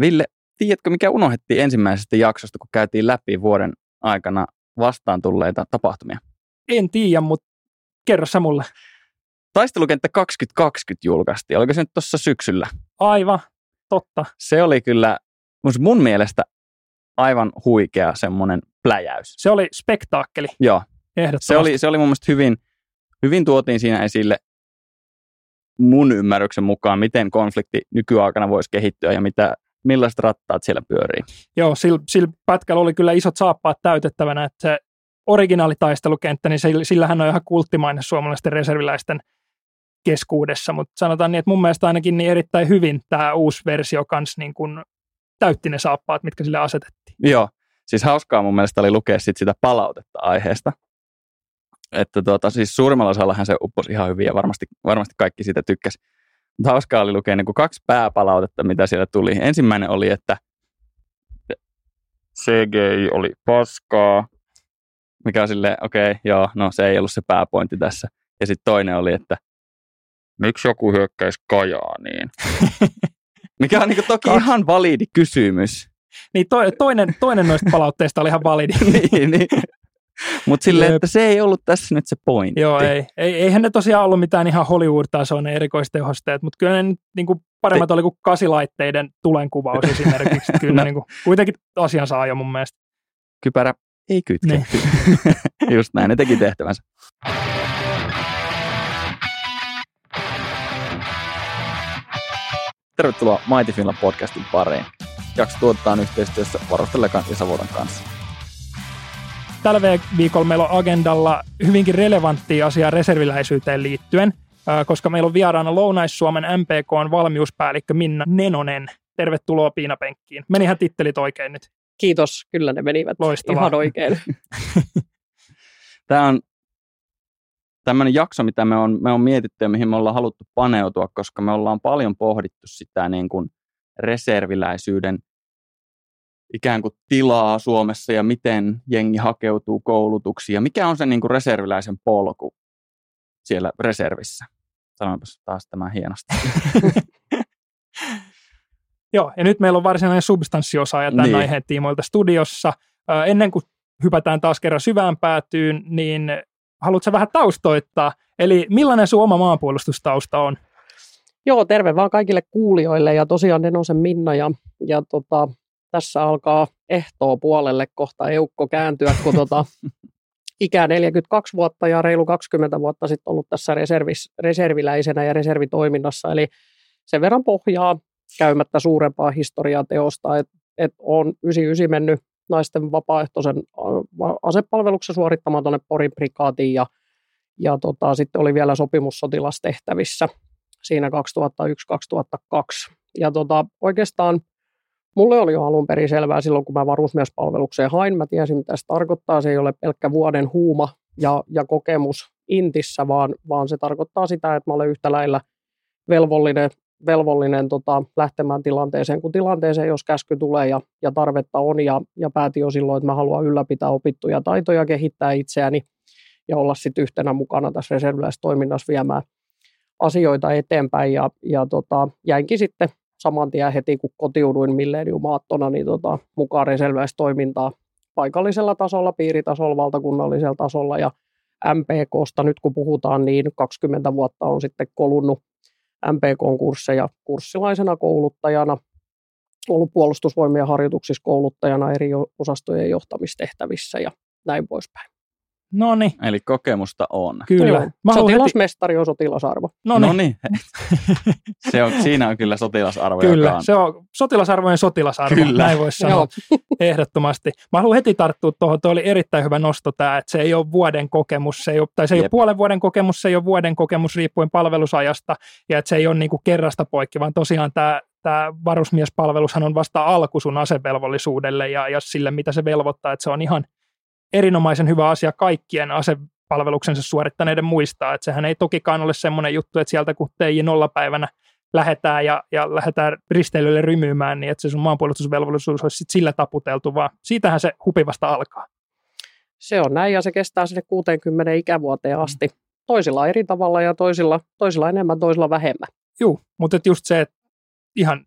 Ville, tiedätkö mikä unohdettiin ensimmäisestä jaksosta, kun käytiin läpi vuoden aikana vastaan tulleita tapahtumia? En tiedä, mutta kerro sä mulle. Taistelukenttä 2020 julkaistiin. Oliko se nyt tuossa syksyllä? Aivan, totta. Se oli kyllä mun mielestä aivan huikea semmoinen pläjäys. Se oli spektaakkeli. Joo. Ehdottomasti. Se oli, se oli mun mielestä hyvin, hyvin tuotiin siinä esille mun ymmärryksen mukaan, miten konflikti nykyaikana voisi kehittyä ja mitä, millaiset rattaat siellä pyörii. Joo, sillä, sillä pätkällä oli kyllä isot saappaat täytettävänä, että se originaalitaistelukenttäniin sillähän on ihan kulttimainen suomalaisten reserviläisten keskuudessa, mutta sanotaan niin, että mun mielestä ainakin niin erittäin hyvin tämä uusi versio kanssa niin kun täytti ne saappaat, mitkä sille asetettiin. Joo, siis hauskaa mun mielestä oli lukea sit sitä palautetta aiheesta. Että tuota, siis suurimmalla osallahan se upposi ihan hyvin ja varmasti, varmasti kaikki siitä tykkäsi. Mutta hauskaa oli lukea niin kuin kaksi pääpalautetta, mitä siellä tuli. Ensimmäinen oli, että CGI oli paskaa, mikä on silleen, okei, okay, joo, no se ei ollut se pääpointti tässä. Ja sitten toinen oli, että miksi joku hyökkäisi Kajaaniin? mikä on niin kuin toki ihan validi kysymys. Niin to, toinen, toinen noista palautteista oli ihan validi. niin, niin. Mutta silleen, että se ei ollut tässä nyt se pointti. Joo, ei. ei eihän ne tosiaan ollut mitään ihan Hollywood-tasoinen erikoistehosteet, mutta kyllä ne niin kuin paremmat Te... oli kuin kasilaitteiden tulenkuvaus esimerkiksi. Kyllä no. niin kuin, kuitenkin asian saa jo mun mielestä. Kypärä ei kytke. Niin. Just näin, ne teki tehtävänsä. Tervetuloa Mighty Finland podcastin pariin. Jakso tuotetaan yhteistyössä Varustelekan ja Savotan kanssa. Tällä viikolla meillä on agendalla hyvinkin relevanttia asiaa reserviläisyyteen liittyen, koska meillä on vieraana Lounais-Suomen MPK on valmiuspäällikkö Minna Nenonen. Tervetuloa Piinapenkkiin. Menihän tittelit oikein nyt. Kiitos, kyllä ne menivät Loistavaa. ihan oikein. Tämä on tämmöinen jakso, mitä me on, me on mietitty ja mihin me ollaan haluttu paneutua, koska me ollaan paljon pohdittu sitä niin kuin reserviläisyyden ikään kuin tilaa Suomessa ja miten jengi hakeutuu koulutuksiin ja mikä on se niin kuin reserviläisen polku siellä reservissä. Sanoinpas taas tämä hienosti. Joo, ja nyt meillä on varsinainen substanssiosaaja tämän niin. aiheen tiimoilta studiossa. Ennen kuin hypätään taas kerran syvään päätyyn, niin haluatko vähän taustoittaa? Eli millainen sun oma maanpuolustustausta on? Joo, terve vaan kaikille kuulijoille ja tosiaan Nenosen Minna ja, ja tota, tässä alkaa ehtoo puolelle kohta eukko kääntyä, kun tota, ikä 42 vuotta ja reilu 20 vuotta sitten ollut tässä reservis, reserviläisenä ja reservitoiminnassa, eli sen verran pohjaa käymättä suurempaa historiaa teosta, että et on 99 mennyt naisten vapaaehtoisen asepalveluksen suorittamaan tuonne Porin prikaatiin ja, ja tota, sitten oli vielä sopimussotilastehtävissä siinä 2001-2002. Ja tota, oikeastaan mulle oli jo alun perin selvää silloin, kun mä varusmiespalvelukseen hain. Mä tiesin, mitä se tarkoittaa. Se ei ole pelkkä vuoden huuma ja, ja kokemus intissä, vaan, vaan se tarkoittaa sitä, että mä olen yhtä lailla velvollinen velvollinen tota, lähtemään tilanteeseen, kun tilanteeseen, jos käsky tulee ja, ja tarvetta on, ja, ja päätin jo silloin, että mä haluan ylläpitää opittuja taitoja, kehittää itseäni ja olla sitten yhtenä mukana tässä reserviläistoiminnassa viemään asioita eteenpäin, ja, ja tota, jäinkin sitten saman tien heti, kun kotiuduin milleniumaattona, niin tota, mukaan reserviläistoimintaa paikallisella tasolla, piiritasolla, valtakunnallisella tasolla, ja MPKsta nyt kun puhutaan, niin 20 vuotta on sitten kolunnut MPK-kursseja kurssilaisena kouluttajana, ollut puolustusvoimien harjoituksissa kouluttajana eri osastojen johtamistehtävissä ja näin poispäin. No niin. Eli kokemusta on. Kyllä. Mä Sotilasmestari heti... on sotilasarvo. No niin. se on, siinä on kyllä sotilasarvo. Kyllä, on... se on sotilasarvojen sotilasarvo. Kyllä. Näin voisi sanoa ehdottomasti. Mä haluan heti tarttua tuohon. Tuo oli erittäin hyvä nosto tämä, että se ei ole vuoden kokemus, se ei ole, tai se ei Jep. ole puolen vuoden kokemus, se ei ole vuoden kokemus riippuen palvelusajasta, ja että se ei ole niin kuin kerrasta poikki, vaan tosiaan tämä tämä varusmiespalvelushan on vasta alku sun asevelvollisuudelle ja, ja sille, mitä se velvoittaa, että se on ihan erinomaisen hyvä asia kaikkien asepalveluksensa suorittaneiden muistaa, että sehän ei tokikaan ole semmoinen juttu, että sieltä kun TJ nollapäivänä lähdetään ja, ja lähdetään risteilylle rymyymään, niin että se sun maanpuolustusvelvollisuus olisi sit sillä taputeltu, vaan siitähän se hupivasta alkaa. Se on näin ja se kestää sinne 60 ikävuoteen asti. Toisilla eri tavalla ja toisilla, toisilla enemmän, toisilla vähemmän. Joo, mutta just se, että ihan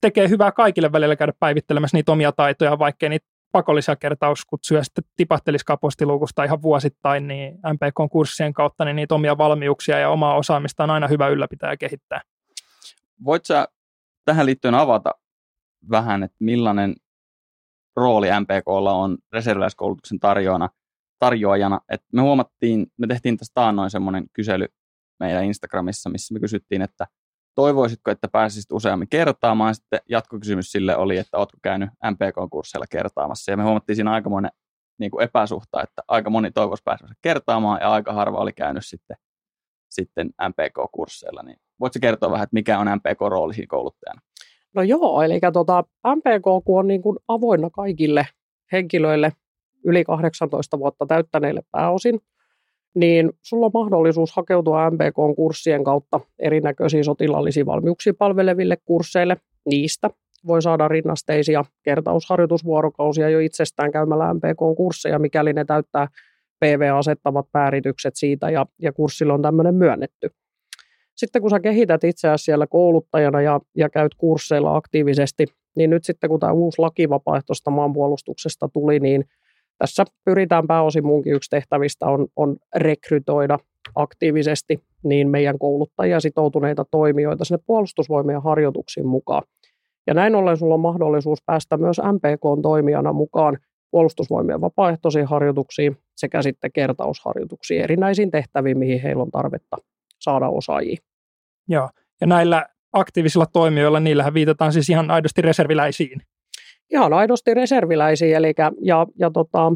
tekee hyvää kaikille välillä käydä päivittelemässä niitä omia taitoja, vaikkei niitä pakollisia kertauskutsuja sitten tipahtelisi kapostiluukusta ihan vuosittain, niin MPK-kurssien kautta niin niitä omia valmiuksia ja omaa osaamista on aina hyvä ylläpitää ja kehittää. Voit sä tähän liittyen avata vähän, että millainen rooli MPKlla on reserviläiskoulutuksen tarjoajana, tarjoajana. Et me huomattiin, me tehtiin tästä taannoin semmoinen kysely meidän Instagramissa, missä me kysyttiin, että toivoisitko, että pääsisit useammin kertaamaan. Sitten jatkokysymys sille oli, että oletko käynyt MPK-kursseilla kertaamassa. Ja me huomattiin siinä aikamoinen niin kuin epäsuhta, että aika moni toivoisi pääsemässä kertaamaan ja aika harva oli käynyt sitten, sitten MPK-kursseilla. Niin voitko kertoa vähän, että mikä on MPK-rooli siinä kouluttajana? No joo, eli tota, MPK on niin kuin avoinna kaikille henkilöille yli 18 vuotta täyttäneille pääosin, niin sulla on mahdollisuus hakeutua MPK-kurssien kautta erinäköisiin sotilaallisiin valmiuksia palveleville kursseille. Niistä voi saada rinnasteisia kertausharjoitusvuorokausia jo itsestään käymällä MPK-kursseja, mikäli ne täyttää PV-asettavat pääritykset siitä ja, ja kurssilla on tämmöinen myönnetty. Sitten kun sä kehität itseäsi siellä kouluttajana ja, ja käyt kursseilla aktiivisesti, niin nyt sitten kun tämä uusi laki vapaaehtoista maanpuolustuksesta tuli, niin tässä pyritään pääosin muunkin yksi tehtävistä on, on rekrytoida aktiivisesti niin meidän kouluttajia sitoutuneita toimijoita sinne puolustusvoimien harjoituksiin mukaan. Ja näin ollen sulla on mahdollisuus päästä myös MPK-toimijana mukaan puolustusvoimien vapaaehtoisiin harjoituksiin sekä sitten kertausharjoituksiin erinäisiin tehtäviin, mihin heillä on tarvetta saada osaajia. Joo, ja näillä aktiivisilla toimijoilla, niillähän viitataan siis ihan aidosti reserviläisiin. Ihan aidosti reserviläisiin, eli ja, ja tota,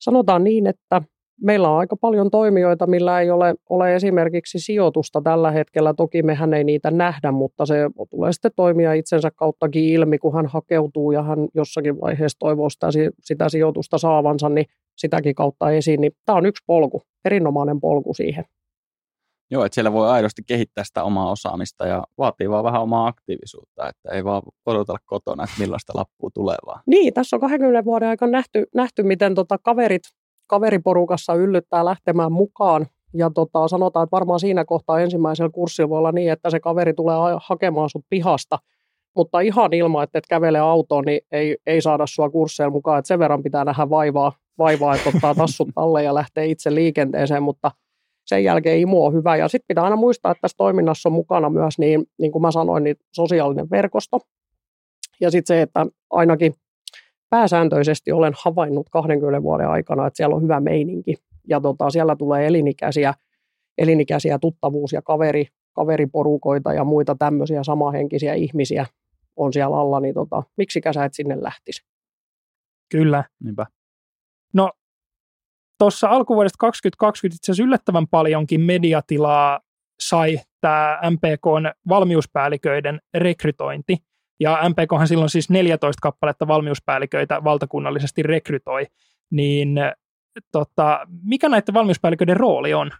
sanotaan niin, että meillä on aika paljon toimijoita, millä ei ole, ole esimerkiksi sijoitusta tällä hetkellä. Toki mehän ei niitä nähdä, mutta se tulee sitten toimia itsensä kauttakin ilmi, kun hän hakeutuu ja hän jossakin vaiheessa toivoo sitä, sitä sijoitusta saavansa, niin sitäkin kautta esiin. Niin tämä on yksi polku, erinomainen polku siihen. Joo, että siellä voi aidosti kehittää sitä omaa osaamista ja vaatii vaan vähän omaa aktiivisuutta, että ei vaan odotella kotona, että millaista lappua tulee vaan. Niin, tässä on 20 vuoden aikana nähty, nähty miten tota kaverit, kaveriporukassa yllyttää lähtemään mukaan. Ja tota, sanotaan, että varmaan siinä kohtaa ensimmäisellä kurssilla voi olla niin, että se kaveri tulee hakemaan sut pihasta, mutta ihan ilman, että et kävele autoon, niin ei, ei saada sua kursseilla mukaan. Et sen verran pitää nähdä vaivaa, vaivaa että ottaa tassut alle ja lähtee itse liikenteeseen, mutta – sen jälkeen imu on hyvä. Ja sitten pitää aina muistaa, että tässä toiminnassa on mukana myös, niin, niin kuin mä sanoin, niin sosiaalinen verkosto. Ja sitten se, että ainakin pääsääntöisesti olen havainnut 20 vuoden aikana, että siellä on hyvä meininki. Ja tota, siellä tulee elinikäisiä, elinikäisiä tuttavuus- ja kaveri, kaveriporukoita ja muita tämmöisiä samahenkisiä ihmisiä on siellä alla, niin tota, miksi sä et sinne lähtisi? Kyllä. Niinpä. No tuossa alkuvuodesta 2020 itse asiassa yllättävän paljonkin mediatilaa sai tämä MPKn valmiuspäälliköiden rekrytointi. Ja MPKhan silloin siis 14 kappaletta valmiuspäälliköitä valtakunnallisesti rekrytoi. Niin tota, mikä näiden valmiuspäälliköiden rooli on?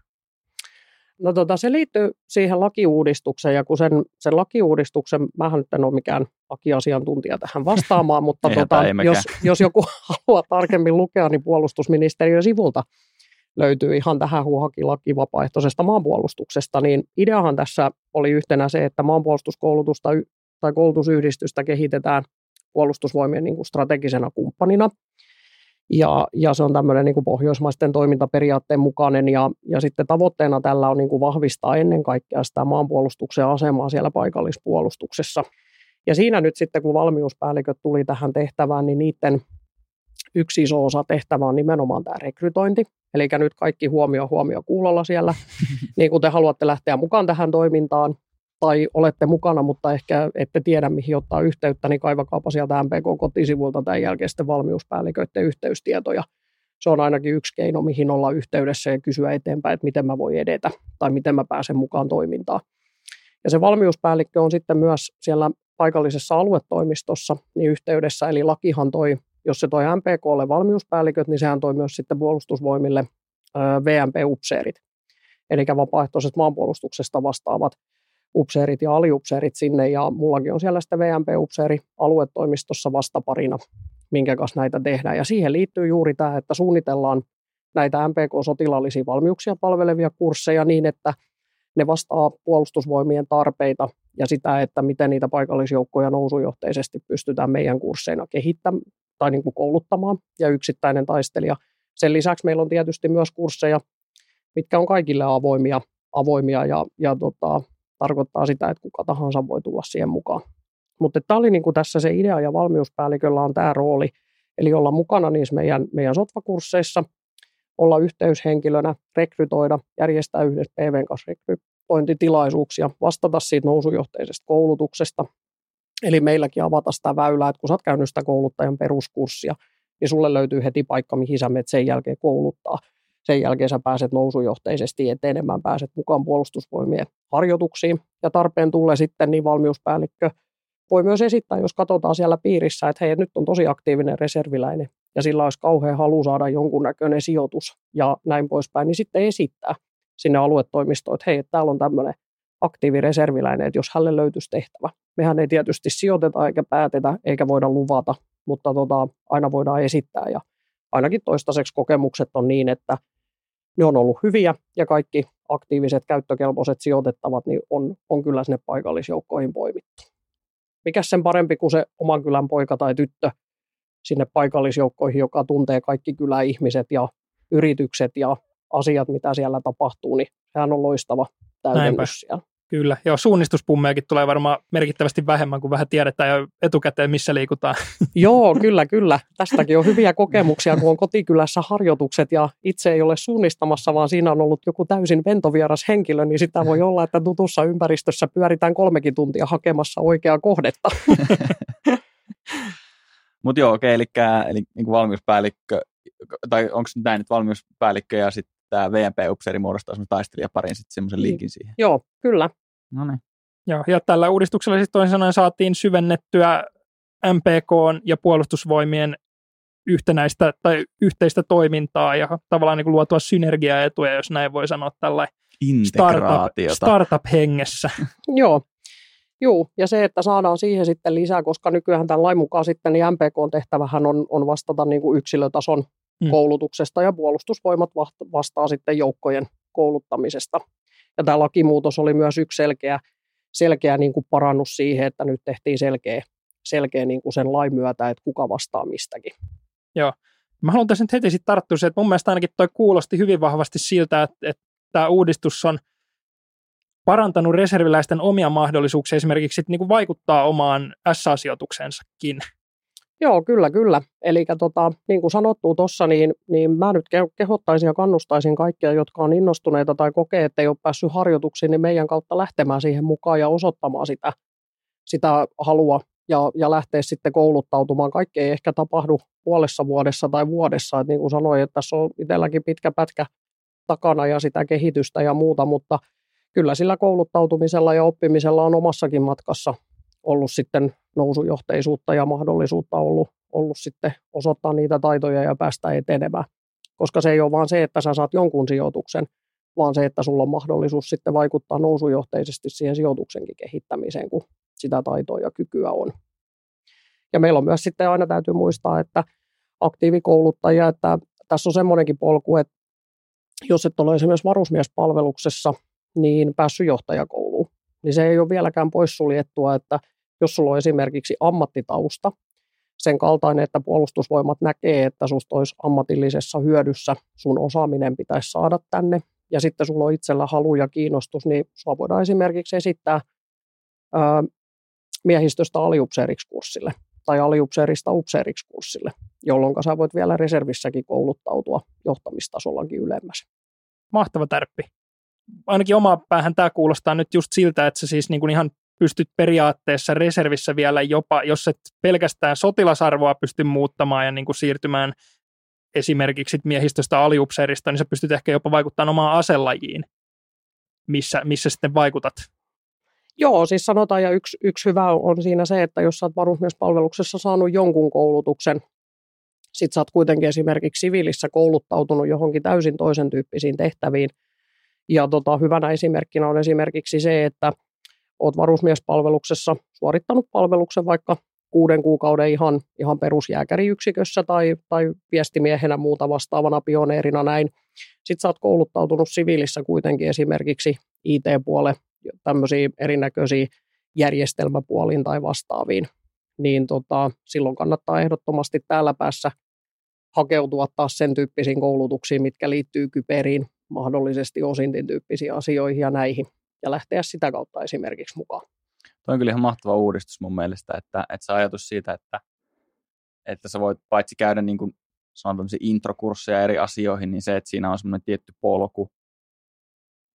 No tota, se liittyy siihen lakiuudistukseen, ja kun sen, sen lakiuudistuksen, mähän nyt en ole mikään lakiasiantuntija tähän vastaamaan, mutta tota, jos, jos joku haluaa tarkemmin lukea, niin puolustusministeriön sivulta löytyy ihan tähän huuhakin laki vapaaehtoisesta maanpuolustuksesta, niin ideahan tässä oli yhtenä se, että maanpuolustuskoulutusta tai koulutusyhdistystä kehitetään puolustusvoimien niin kuin strategisena kumppanina – ja, ja se on tämmöinen niin kuin pohjoismaisten toimintaperiaatteen mukainen ja, ja sitten tavoitteena tällä on niin kuin vahvistaa ennen kaikkea sitä maanpuolustuksen asemaa siellä paikallispuolustuksessa. Ja siinä nyt sitten, kun valmiuspäälliköt tuli tähän tehtävään, niin niiden yksi iso osa tehtävää on nimenomaan tämä rekrytointi. Eli nyt kaikki huomio huomio kuulolla siellä, niin kun te haluatte lähteä mukaan tähän toimintaan, tai olette mukana, mutta ehkä ette tiedä, mihin ottaa yhteyttä, niin kaivakaapa sieltä MPK-kotisivuilta tämän jälkeen sitten valmiuspäälliköiden yhteystietoja. Se on ainakin yksi keino, mihin olla yhteydessä ja kysyä eteenpäin, että miten mä voin edetä tai miten mä pääsen mukaan toimintaan. Ja se valmiuspäällikkö on sitten myös siellä paikallisessa aluetoimistossa niin yhteydessä, eli lakihan toi, jos se toi MPKlle valmiuspäälliköt, niin sehän toi myös sitten puolustusvoimille VMP-upseerit, eli vapaaehtoiset maanpuolustuksesta vastaavat upseerit ja aliupseerit sinne ja mullakin on siellä sitten VMP-upseeri aluetoimistossa vastaparina, minkä kanssa näitä tehdään. Ja siihen liittyy juuri tämä, että suunnitellaan näitä MPK-sotilaallisia valmiuksia palvelevia kursseja niin, että ne vastaa puolustusvoimien tarpeita ja sitä, että miten niitä paikallisjoukkoja nousujohteisesti pystytään meidän kursseina kehittämään tai niin kuin kouluttamaan ja yksittäinen taistelija. Sen lisäksi meillä on tietysti myös kursseja, mitkä on kaikille avoimia, avoimia ja, ja tota, tarkoittaa sitä, että kuka tahansa voi tulla siihen mukaan. Mutta tämä oli niin kuin tässä se idea ja valmiuspäälliköllä on tämä rooli, eli olla mukana niissä meidän, meidän sotvakursseissa, olla yhteyshenkilönä, rekrytoida, järjestää yhdessä PVn kanssa rekrytointitilaisuuksia, vastata siitä nousujohteisesta koulutuksesta. Eli meilläkin avata sitä väylää, että kun sä oot käynyt sitä kouluttajan peruskurssia, niin sulle löytyy heti paikka, mihin sä menet sen jälkeen kouluttaa. Sen jälkeen sä pääset nousujohteisesti etenemään, pääset mukaan puolustusvoimien harjoituksiin ja tarpeen tulee sitten niin valmiuspäällikkö voi myös esittää, jos katsotaan siellä piirissä, että hei, nyt on tosi aktiivinen reserviläinen ja sillä olisi kauhean halu saada jonkunnäköinen sijoitus ja näin poispäin, niin sitten esittää sinne aluetoimistoon, että hei, että täällä on tämmöinen aktiivireserviläinen, että jos hänelle löytyisi tehtävä. Mehän ei tietysti sijoiteta eikä päätetä eikä voida luvata, mutta tota, aina voidaan esittää ja ainakin toistaiseksi kokemukset on niin, että ne on ollut hyviä ja kaikki aktiiviset käyttökelpoiset sijoitettavat niin on, on kyllä sinne paikallisjoukkoihin poimittu. Mikä sen parempi kuin se oman kylän poika tai tyttö sinne paikallisjoukkoihin, joka tuntee kaikki kyläihmiset ja yritykset ja asiat, mitä siellä tapahtuu, niin sehän on loistava täydennys Näinpä. siellä. Kyllä, joo, suunnistuspummejakin tulee varmaan merkittävästi vähemmän, kuin vähän tiedetään jo etukäteen, missä liikutaan. Joo, kyllä, kyllä. Tästäkin on hyviä kokemuksia, kun on kotikylässä harjoitukset ja itse ei ole suunnistamassa, vaan siinä on ollut joku täysin ventovieras henkilö, niin sitä voi olla, että tutussa ympäristössä pyöritään kolmekin tuntia hakemassa oikeaa kohdetta. Mutta joo, okei, eli, eli niin kuin valmiuspäällikkö, tai onko nyt näin, että valmiuspäällikkö ja sitten tämä VMP-upseeri muodostaa semmoisen taistelijaparin sitten semmoisen niin. linkin siihen. Joo, kyllä. No niin. Joo, ja tällä uudistuksella sitten toisin sanoen saatiin syvennettyä MPK ja puolustusvoimien yhtenäistä tai yhteistä toimintaa ja tavallaan niin kuin luotua synergiaetuja, jos näin voi sanoa tällä startup, startup-hengessä. Joo, Joo, ja se, että saadaan siihen sitten lisää, koska nykyään tämän lain mukaan sitten niin MPK-tehtävähän on, on vastata niin kuin yksilötason mm. koulutuksesta ja puolustusvoimat vastaa sitten joukkojen kouluttamisesta. Ja tämä lakimuutos oli myös yksi selkeä, selkeä niin kuin parannus siihen, että nyt tehtiin selkeä, selkeä niin kuin sen lain myötä, että kuka vastaa mistäkin. Joo. Mä haluan tässä nyt heti sitten tarttua että mun mielestä ainakin toi kuulosti hyvin vahvasti siltä, että, että tämä uudistus on parantanut reserviläisten omia mahdollisuuksia esimerkiksi niin kuin vaikuttaa omaan SA-sijoitukseensakin. Joo, kyllä, kyllä. Eli tota, niin kuin sanottu tuossa, niin, niin mä nyt kehottaisin ja kannustaisin kaikkia, jotka on innostuneita tai kokee, että ei ole päässyt harjoituksiin, niin meidän kautta lähtemään siihen mukaan ja osoittamaan sitä, sitä halua ja, ja lähteä sitten kouluttautumaan. Kaikki ei ehkä tapahdu puolessa vuodessa tai vuodessa. Et niin kuin sanoin, että tässä on itselläkin pitkä pätkä takana ja sitä kehitystä ja muuta, mutta kyllä sillä kouluttautumisella ja oppimisella on omassakin matkassa ollut sitten nousujohteisuutta ja mahdollisuutta ollut, ollut sitten osoittaa niitä taitoja ja päästä etenemään. Koska se ei ole vaan se, että sä saat jonkun sijoituksen, vaan se, että sulla on mahdollisuus sitten vaikuttaa nousujohteisesti siihen sijoituksenkin kehittämiseen, kun sitä taitoa ja kykyä on. Ja meillä on myös sitten aina täytyy muistaa, että aktiivikouluttajia, että tässä on semmoinenkin polku, että jos et ole esimerkiksi varusmiespalveluksessa, niin päässyt johtajakouluun, niin se ei ole vieläkään poissuljettua, että jos sulla on esimerkiksi ammattitausta, sen kaltainen, että puolustusvoimat näkee, että susta olisi ammatillisessa hyödyssä, sun osaaminen pitäisi saada tänne, ja sitten sulla on itsellä halu ja kiinnostus, niin sua voidaan esimerkiksi esittää ää, miehistöstä aliupseeriksi kurssille tai aliupseerista upseeriksi kurssille, jolloin sä voit vielä reservissäkin kouluttautua johtamistasollakin ylemmäs. Mahtava tärppi. Ainakin oma päähän tämä kuulostaa nyt just siltä, että se siis niin kuin ihan pystyt periaatteessa reservissä vielä jopa, jos et pelkästään sotilasarvoa pysty muuttamaan ja niin kuin siirtymään esimerkiksi miehistöstä aliupseerista, niin sä pystyt ehkä jopa vaikuttamaan omaan aselajiin, missä, missä sitten vaikutat. Joo, siis sanotaan, ja yksi, yksi hyvä on siinä se, että jos sä oot varusmiespalveluksessa saanut jonkun koulutuksen, sit sä oot kuitenkin esimerkiksi siviilissä kouluttautunut johonkin täysin toisen tyyppisiin tehtäviin, ja tota, hyvänä esimerkkinä on esimerkiksi se, että olet varusmiespalveluksessa suorittanut palveluksen vaikka kuuden kuukauden ihan, ihan perusjääkäriyksikössä tai, tai viestimiehenä muuta vastaavana pioneerina näin. Sitten sä oot kouluttautunut siviilissä kuitenkin esimerkiksi IT-puolelle tämmöisiä erinäköisiä järjestelmäpuoliin tai vastaaviin, niin tota, silloin kannattaa ehdottomasti täällä päässä hakeutua taas sen tyyppisiin koulutuksiin, mitkä liittyy kyberiin, mahdollisesti osintin tyyppisiin asioihin ja näihin, ja lähteä sitä kautta esimerkiksi mukaan. Tuo on kyllä ihan mahtava uudistus mun mielestä, että, että se ajatus siitä, että, että sä voit paitsi käydä niin kuin sanotaan introkursseja eri asioihin, niin se, että siinä on semmoinen tietty polku,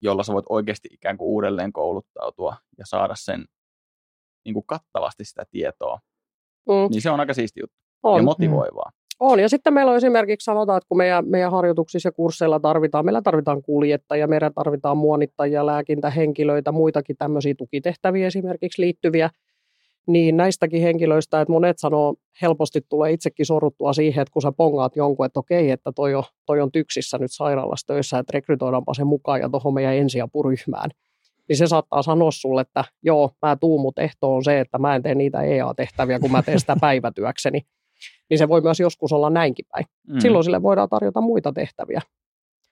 jolla sä voit oikeasti ikään kuin uudelleen kouluttautua ja saada sen niin kuin kattavasti sitä tietoa, mm. niin se on aika siisti juttu on. ja motivoivaa. On, ja sitten meillä on esimerkiksi sanotaan, että kun meidän, meidän harjoituksissa ja kursseilla tarvitaan, meillä tarvitaan kuljettajia, meillä tarvitaan muonittajia, lääkintähenkilöitä, muitakin tämmöisiä tukitehtäviä esimerkiksi liittyviä, niin näistäkin henkilöistä, että monet sanoo, helposti tulee itsekin sorruttua siihen, että kun sä pongaat jonkun, että okei, että toi on, toi on tyksissä nyt sairaalassa töissä, että rekrytoidaanpa se mukaan ja tuohon meidän ensiapuryhmään, niin se saattaa sanoa sulle, että joo, mä tuun, mutta ehto on se, että mä en tee niitä EA-tehtäviä, kun mä teen sitä päivätyökseni niin se voi myös joskus olla näinkin päin. Mm. Silloin sille voidaan tarjota muita tehtäviä.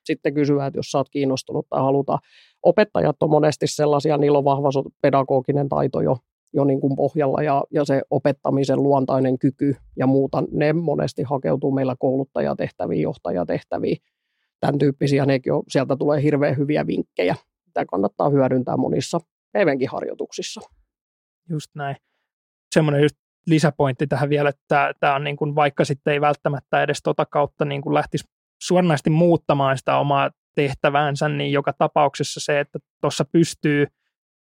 Sitten kysyä, että jos sä oot kiinnostunut tai halutaan. Opettajat on monesti sellaisia, niillä on vahva pedagoginen taito jo, jo niin kuin pohjalla ja, ja se opettamisen luontainen kyky ja muuta, ne monesti hakeutuu meillä kouluttajatehtäviin, johtajatehtäviin, tämän tyyppisiä, nekin on, sieltä tulee hirveän hyviä vinkkejä. Tämä kannattaa hyödyntää monissa evenkin harjoituksissa. Just näin. Semmoinen just lisäpointti tähän vielä, että tämä on niin kuin, vaikka sitten ei välttämättä edes tota kautta niin kuin lähtisi suoranaisesti muuttamaan sitä omaa tehtäväänsä, niin joka tapauksessa se, että tuossa pystyy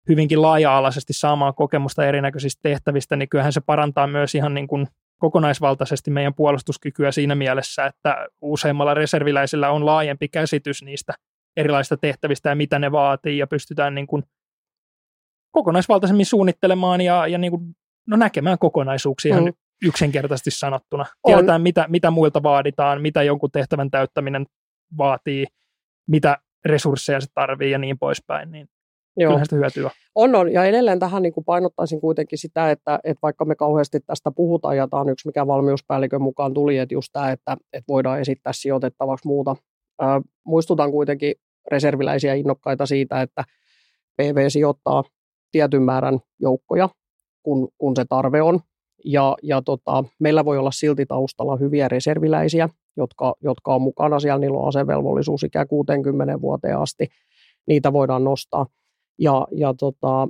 hyvinkin laaja-alaisesti saamaan kokemusta erinäköisistä tehtävistä, niin kyllähän se parantaa myös ihan niin kuin kokonaisvaltaisesti meidän puolustuskykyä siinä mielessä, että useimmalla reserviläisillä on laajempi käsitys niistä erilaisista tehtävistä ja mitä ne vaatii ja pystytään niin kuin kokonaisvaltaisemmin suunnittelemaan ja, ja niin kuin no näkemään kokonaisuuksia mm. yksinkertaisesti sanottuna. Tiedetään, mitä, mitä muilta vaaditaan, mitä jonkun tehtävän täyttäminen vaatii, mitä resursseja se tarvii ja niin poispäin. Niin Joo. Kyllähän sitä hyötyä. On, on. Ja edelleen tähän niin kuin painottaisin kuitenkin sitä, että, että vaikka me kauheasti tästä puhutaan, ja tämä on yksi, mikä valmiuspäällikön mukaan tuli, että just tämä, että, että voidaan esittää sijoitettavaksi muuta. Ää, muistutan kuitenkin reserviläisiä innokkaita siitä, että PV sijoittaa tietyn määrän joukkoja kun, kun se tarve on. Ja, ja tota, meillä voi olla silti taustalla hyviä reserviläisiä, jotka, jotka on mukana siellä, niillä on asevelvollisuus ikä 60 vuoteen asti, niitä voidaan nostaa. Ja, ja tota,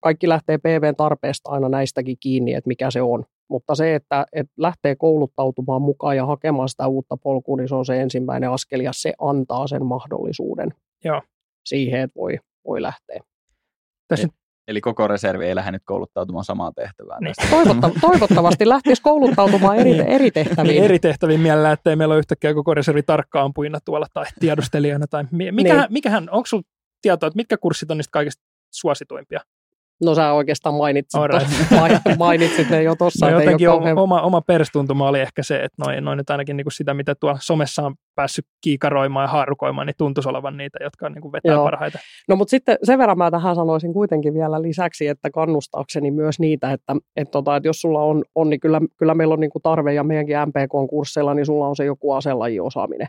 kaikki lähtee PVn tarpeesta aina näistäkin kiinni, että mikä se on. Mutta se, että, että lähtee kouluttautumaan mukaan ja hakemaan sitä uutta polkua, niin se on se ensimmäinen askel ja se antaa sen mahdollisuuden Joo. siihen, että voi, voi lähteä. Tässä Eli koko reservi ei lähde nyt kouluttautumaan samaan tehtävään. Niin. Toivotta, toivottavasti lähtisi kouluttautumaan eri, niin. eri tehtäviin. Niin, eri tehtäviin mielellä, ettei meillä ole yhtäkkiä koko reservi tarkkaampuina tuolla tai tiedustelijana. Tai mikähän, niin. mikähän, onko sinulla tietoa, että mitkä kurssit on niistä kaikista suosituimpia? No sä oikeastaan mainitsit, right. mainitsit ne jo tuossa. No jotenkin kauhean... oma, oma perstuntuma oli ehkä se, että noin, noin nyt ainakin niin kuin sitä, mitä tuolla somessa on päässyt kiikaroimaan ja haarukoimaan, niin tuntuisi olevan niitä, jotka on niin kuin vetää Joo. parhaita. No mutta sitten sen verran mä tähän sanoisin kuitenkin vielä lisäksi, että kannustaakseni myös niitä, että, että, tota, että jos sulla on, on niin kyllä, kyllä meillä on niin kuin tarve ja meidänkin MPK-kursseilla, niin sulla on se joku aselajiosaaminen.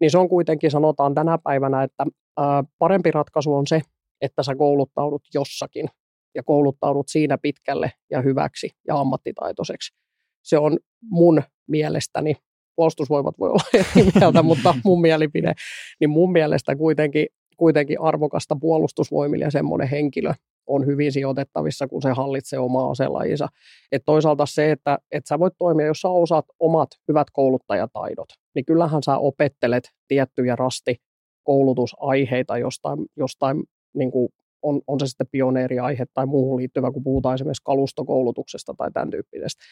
Niin se on kuitenkin, sanotaan tänä päivänä, että ää, parempi ratkaisu on se, että sä kouluttaudut jossakin ja kouluttaudut siinä pitkälle ja hyväksi ja ammattitaitoiseksi. Se on mun mielestäni, puolustusvoimat voi olla eri mieltä, mutta mun mielipide, niin mun mielestä kuitenkin, kuitenkin arvokasta puolustusvoimille ja semmoinen henkilö on hyvin sijoitettavissa, kun se hallitsee omaa aselajinsa. Et toisaalta se, että, että sä voit toimia, jos sä osaat omat hyvät kouluttajataidot, niin kyllähän sä opettelet tiettyjä rasti koulutusaiheita jostain, jostain niin kuin on, on se sitten pioneeriaihe tai muuhun liittyvä, kun puhutaan esimerkiksi kalustokoulutuksesta tai tämän tyyppisestä.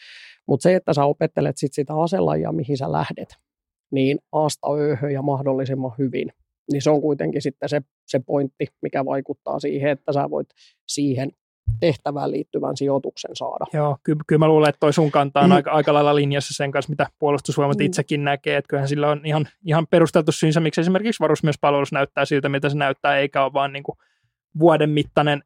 Mutta se, että sä opettelet sit sitä aselajia, mihin sä lähdet, niin aasta ööhön ja mahdollisimman hyvin, niin se on kuitenkin sitten se, se pointti, mikä vaikuttaa siihen, että sä voit siihen tehtävään liittyvän sijoituksen saada. Joo, kyllä, kyllä mä luulen, että toi sun kanta on mm. aika, aika lailla linjassa sen kanssa, mitä puolustusvoimat mm. itsekin näkee, että kyllähän sillä on ihan, ihan perusteltu syynsä, miksi esimerkiksi varusmiespalvelus näyttää siltä, mitä se näyttää, eikä ole vaan niin kuin vuoden mittainen